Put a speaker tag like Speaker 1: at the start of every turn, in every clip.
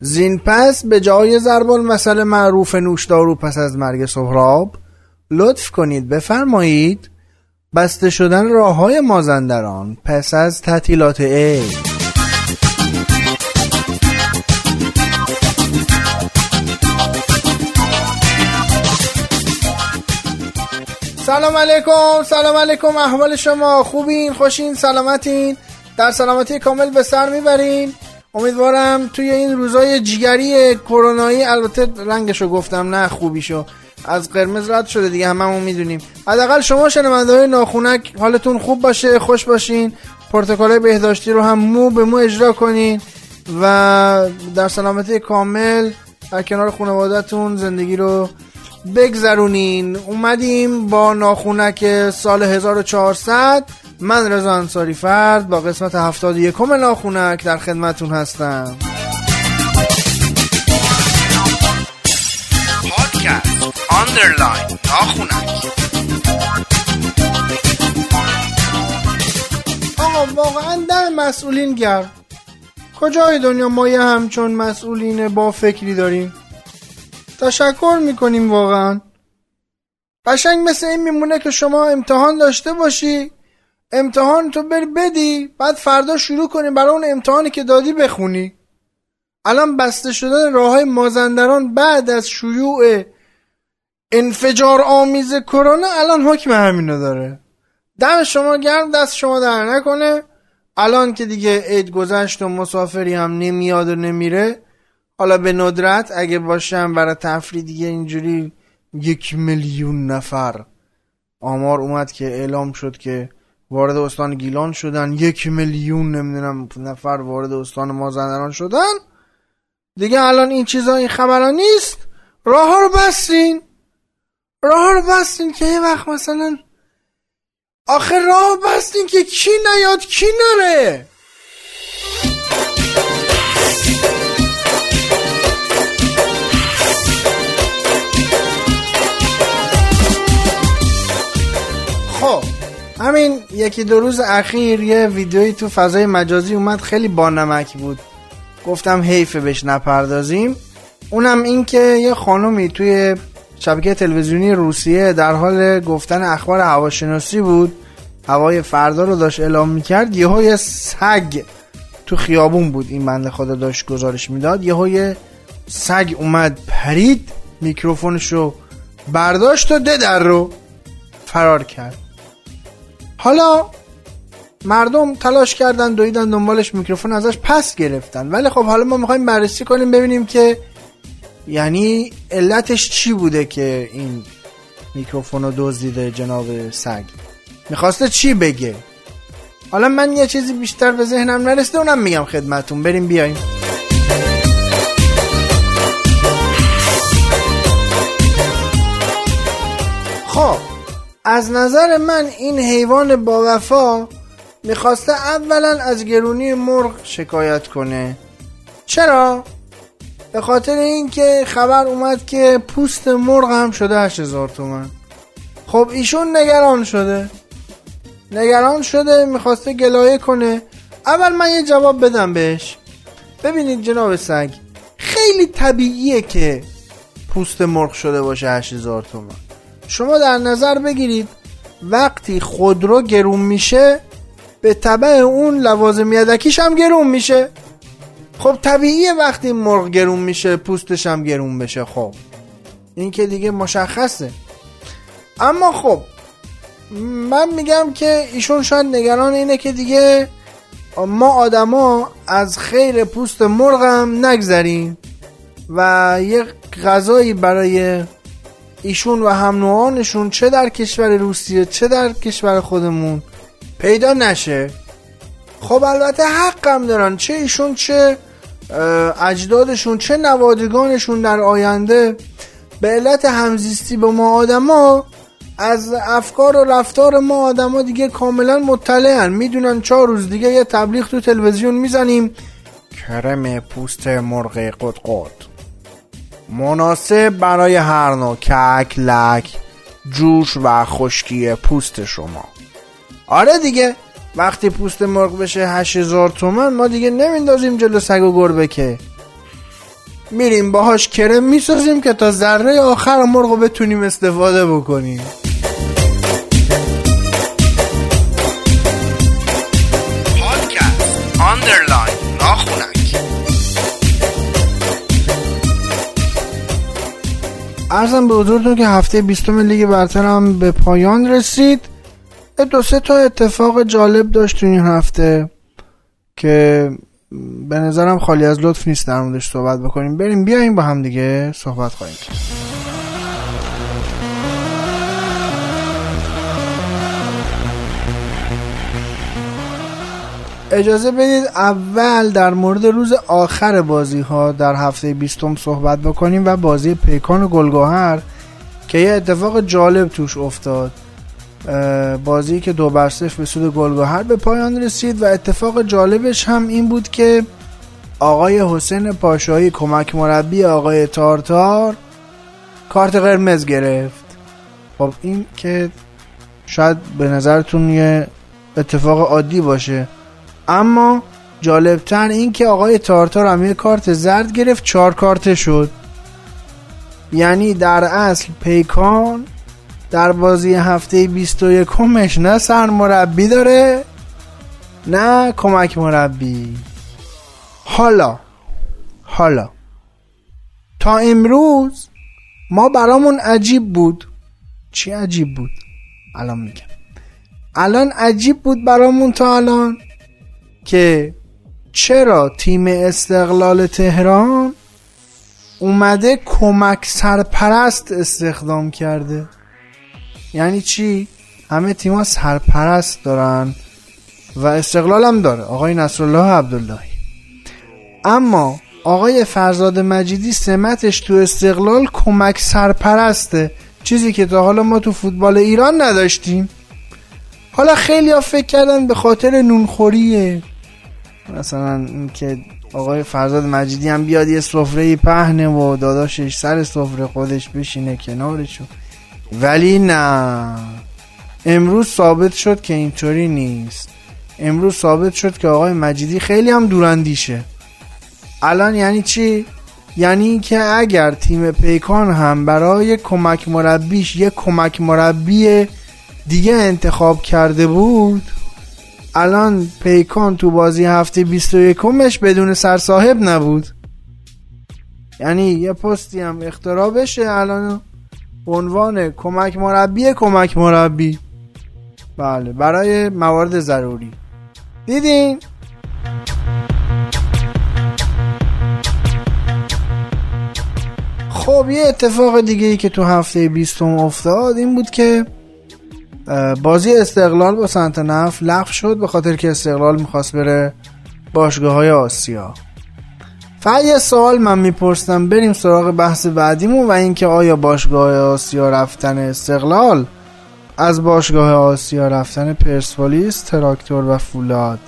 Speaker 1: زین پس به جای ضرب المثل معروف نوشدارو پس از مرگ سهراب لطف کنید بفرمایید بسته شدن راه های مازندران پس از تعطیلات عید. سلام علیکم سلام علیکم احوال شما خوبین خوشین سلامتین؟ در سلامتی کامل به سر می‌برین. امیدوارم توی این روزای جیگری کرونایی البته رنگشو گفتم نه خوبیشو. از قرمز رد شده دیگه هممون می‌دونیم. حداقل شما شنونده های ناخونک حالتون خوب باشه خوش باشین. پروتکل بهداشتی رو هم مو به مو اجرا کنین و در سلامتی کامل در کنار خانوادهتون زندگی رو بگذرونین. اومدیم با ناخونک سال 1400 من رضا انصاری فرد با قسمت 71 ناخونک در خدمتون هستم. پادکست آندرلاین ناخونک. آقا واقعا در مسئولین گرد کجای دنیا ما یه همچون مسئولین با فکری داریم؟ تشکر می‌کنیم واقعا. قشنگ مثل این میمونه که شما امتحان داشته باشی امتحان تو بری بدی بعد فردا شروع کنی برای اون امتحانی که دادی بخونی. الان بسته شدن راه های مازندران بعد از شیوع انفجار آمیز کرونا الان حکم همینو داره. دم شما گرم دست شما در نکنه. الان که دیگه عید گذشت و مسافری هم نمیاد و نمیره حالا به ندرت اگه باشم برای تفریح دیگه اینجوری یک میلیون نفر. آمار اومد که اعلام شد که وارد استان گیلان شدن. یک میلیون نمی‌دونم نفر وارد استان مازندران شدن. دیگه الان این چیزا این خبران نیست. راه ها رو بستین. راه رو بستین که یه وقت مثلا آخر راه بستین که کی نیاد کی نره؟ همین یکی دو روز اخیر یه ویدیویی تو فضای مجازی اومد خیلی بانمک بود. گفتم حیفه بهش نپردازیم. اونم این که یه خانومی توی شبکه تلویزیونی روسیه در حال گفتن اخبار هواشناسی بود. هوای فردا رو داشت اعلام می‌کرد یه های سگ تو خیابون بود. این بنده خدا داشت گزارش می‌داد. یه های سگ اومد پرید میکروفونش رو برداشت و ده در رو فرار کرد. حالا مردم تلاش کردن دویدن دنبالش میکروفون ازش پس گرفتن. ولی خب حالا ما می‌خوایم بررسی کنیم ببینیم که یعنی علتش چی بوده که این میکروفون رو دزدیده جناب سگ. می‌خواسته چی بگه؟ حالا من یه چیزی بیشتر به ذهنم نرسته اونم میگم خدمتون. بریم بیایم. از نظر من این حیوان با وفا می‌خواسته اولا از گرونی مرغ شکایت کنه. چرا؟ به خاطر اینکه خبر اومد که پوست مرغ هم شده 8000 تومن. خب ایشون نگران شده. نگران شده می‌خواسته گلایه کنه. اول من یه جواب بدم بهش. ببینید جناب سگ خیلی طبیعیه که پوست مرغ شده باشه 8000 تومن. شما در نظر بگیرید وقتی خودرو گرون میشه به طبع اون لوازم یدکیش هم گرون میشه. خب طبیعیه وقتی مرغ گرون میشه پوستش هم گرون بشه خب. این که دیگه مشخصه. اما خب من میگم که ایشون شاید نگران اینه که دیگه ما آدما از خیر پوست مرغم نگذریم و یه غذایی برای ایشون و هم نوعانشون چه در کشور روسیه چه در کشور خودمون پیدا نشه. خب البته حقم دارن. چه ایشون چه اجدادشون چه نوادگانشون در آینده به علت همزیستی با ما آدما از افکار و رفتار ما آدما دیگه کاملا مطلعن. می‌دونن چهار روز دیگه یه تبلیغ تو تلویزیون می‌زنیم. کرم پوست مرغ قدقد. مناسب برای هر نوع کک لک جوش و خشکی پوست شما. آره دیگه وقتی پوست مرغ بشه 8000 تومن ما دیگه نمیندازیم جلو سگ و گربه که. میریم باهاش کرم می‌سازیم که تا ذره آخر مرغ رو بتونیم استفاده بکنیم.
Speaker 2: پادکست underline ناخونک.
Speaker 1: عرضم به حضورتون که هفته بیستم لیگ برتر هم به پایان رسید. دو سه تا اتفاق جالب داشت این هفته که به نظرم خالی از لطف نیست در موردش صحبت بکنیم. بریم بیایم با هم دیگه صحبت خواهیم کرد. اجازه بدید اول در مورد روز آخر بازی ها در هفته بیستم صحبت بکنیم و بازی پیکان و گلگوهر که یه اتفاق جالب توش افتاد. بازی که دو بر به سود گلگوهر به پایان رسید و اتفاق جالبش هم این بود که آقای حسین پاشایی کمک مربی آقای تارتار کارت قرمز گرفت. خب این که شاید به نظرتون یه اتفاق عادی باشه. اما جالبتر این که آقای تارتار هم یه کارت زرد گرفت چهار کارت شد. یعنی در اصل پیکان در بازی هفته 21 کمش نه سرمربی داره نه کمک مربی. حالا حالا تا امروز ما برامون عجیب بود. چی عجیب بود؟ الان میگم. الان عجیب بود برامون تا الان. که چرا تیم استقلال تهران اومده کمک سرپرست استخدام کرده؟ یعنی چی؟ همه تیما سرپرست دارن و استقلال هم داره آقای نصرالله عبداللهی. اما آقای فرزاد مجیدی سمتش تو استقلال کمک سرپرسته چیزی که تا حالا ما تو فوتبال ایران نداشتیم. حالا خیلی ها فکر کردن به خاطر نونخوریه. مثلا که آقای فرزاد مجیدی هم بیاد یه سفره پهنه و داداشش سر سفره خودش بشینه کنارشو. ولی نه. امروز ثابت شد که اینطوری نیست. امروز ثابت شد که آقای مجیدی خیلی هم دوراندیشه. الان یعنی چی؟ یعنی که اگر تیم پیکان هم برای کمک مربیش یه کمک مربی دیگه انتخاب کرده بود الان پیکان تو بازی هفته 21 مش بدون سرصاحب نبود. یعنی یه پستی هم اختراع بشه الان. عنوان کمک مربی کمک مربی. بله برای موارد ضروری. دیدین؟ خب یه اتفاق دیگه ای که تو هفته بیستم افتاد این بود که بازی استقلال با سنت نف لغو شد به خاطر که استقلال می‌خواست بره باشگاه های آسیا. فقط یه سوال من می‌پرسم بریم سراغ بحث بعدیمون و اینکه آیا باشگاه آسیا رفتن استقلال از باشگاه آسیا رفتن پرسپولیس تراکتور و فولاد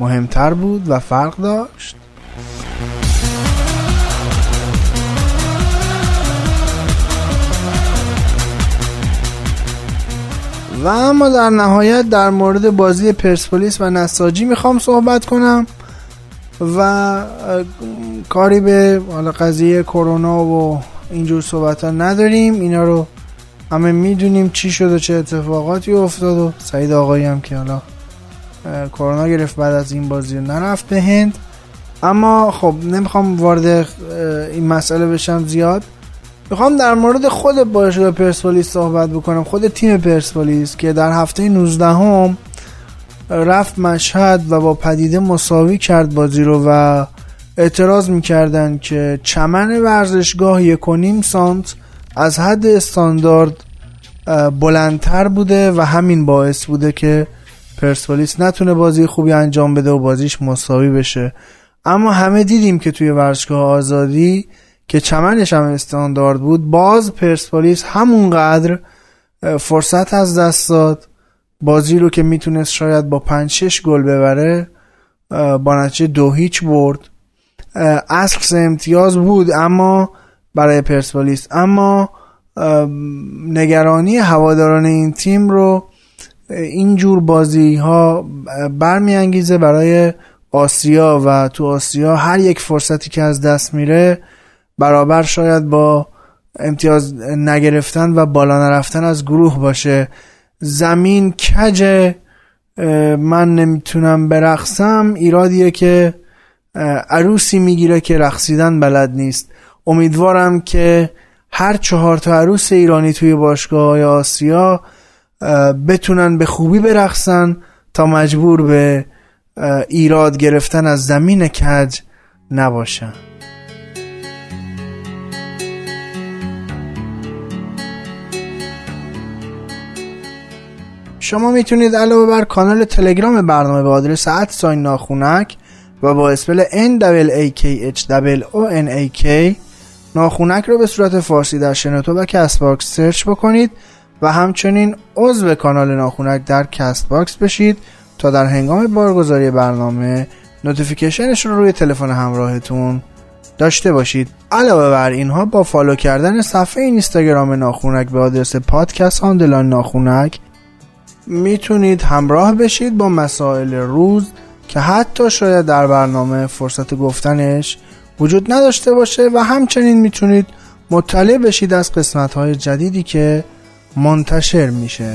Speaker 1: مهمتر بود و فرق داشت؟ و اما در نهایت در مورد بازی پرسپولیس و نساجی می‌خوام صحبت کنم و کاری به حالا قضیه کرونا و اینجور صحبت ها نداریم. اینا رو همه می‌دونیم چی شد و چه اتفاقاتی افتاد و سعید آقایی هم که حالا کرونا گرفت بعد از این بازی نرفت به هند. اما خب نمی‌خوام وارد این مسئله بشم زیاد. می‌خوام در مورد خود باشگاه پرسپولیس صحبت بکنم. خود تیم پرسپولیس که در هفته 19 هم رفت مشهد و با پدیده مساوی کرد بازی رو و اعتراض می‌کردن که چمن ورزشگاه یک و سانت از حد استاندارد بلندتر بوده و همین باعث بوده که پرسپولیس نتونه بازی خوبی انجام بده و بازیش مساوی بشه. اما همه دیدیم که توی ورزشگاه آزادی که چمنش هم استاندارد بود باز پرسپولیس همونقدر فرصت از دست داد. بازی رو که می‌تونست شاید با پنج شش گل ببره با نتیجه دو هیچ برد. اصل امتیاز بود اما برای پرسپولیس. اما نگرانی هواداران این تیم رو اینجور بازی ها برمیانگیزه برای آسیا. و تو آسیا هر یک فرصتی که از دست میره برابر شاید با امتیاز نگرفتن و بالا نرفتن از گروه باشه. زمین کج من نمی‌تونم برقصم. ایرادیه که عروسی می‌گیره که رقصیدن بلد نیست. امیدوارم که هر چهار تا عروس ایرانی توی باشگاه های آسیا بتونن به خوبی برقصن تا مجبور به ایراد گرفتن از زمین کج نباشن. شما می‌تونید علاوه بر کانال تلگرام برنامه به آدرس sign ناخونک و با spell N A K H O N A K ناخونک رو به صورت فارسی در شنوتو و Castbox search بکنید و همچنین عضو کانال ناخونک در Castbox بشید تا در هنگام بارگذاری برنامه notification ش رو روی تلفن همراهتون داشته باشید. علاوه بر اینها با follow کردن صفحه اینستاگرام ناخونک به آدرس پادکست underline ناخونک می‌تونید همراه بشید با مسائل روز که حتی شاید در برنامه فرصت گفتنش وجود نداشته باشه و همچنین می‌تونید مطلع بشید از قسمت های جدیدی که منتشر میشه.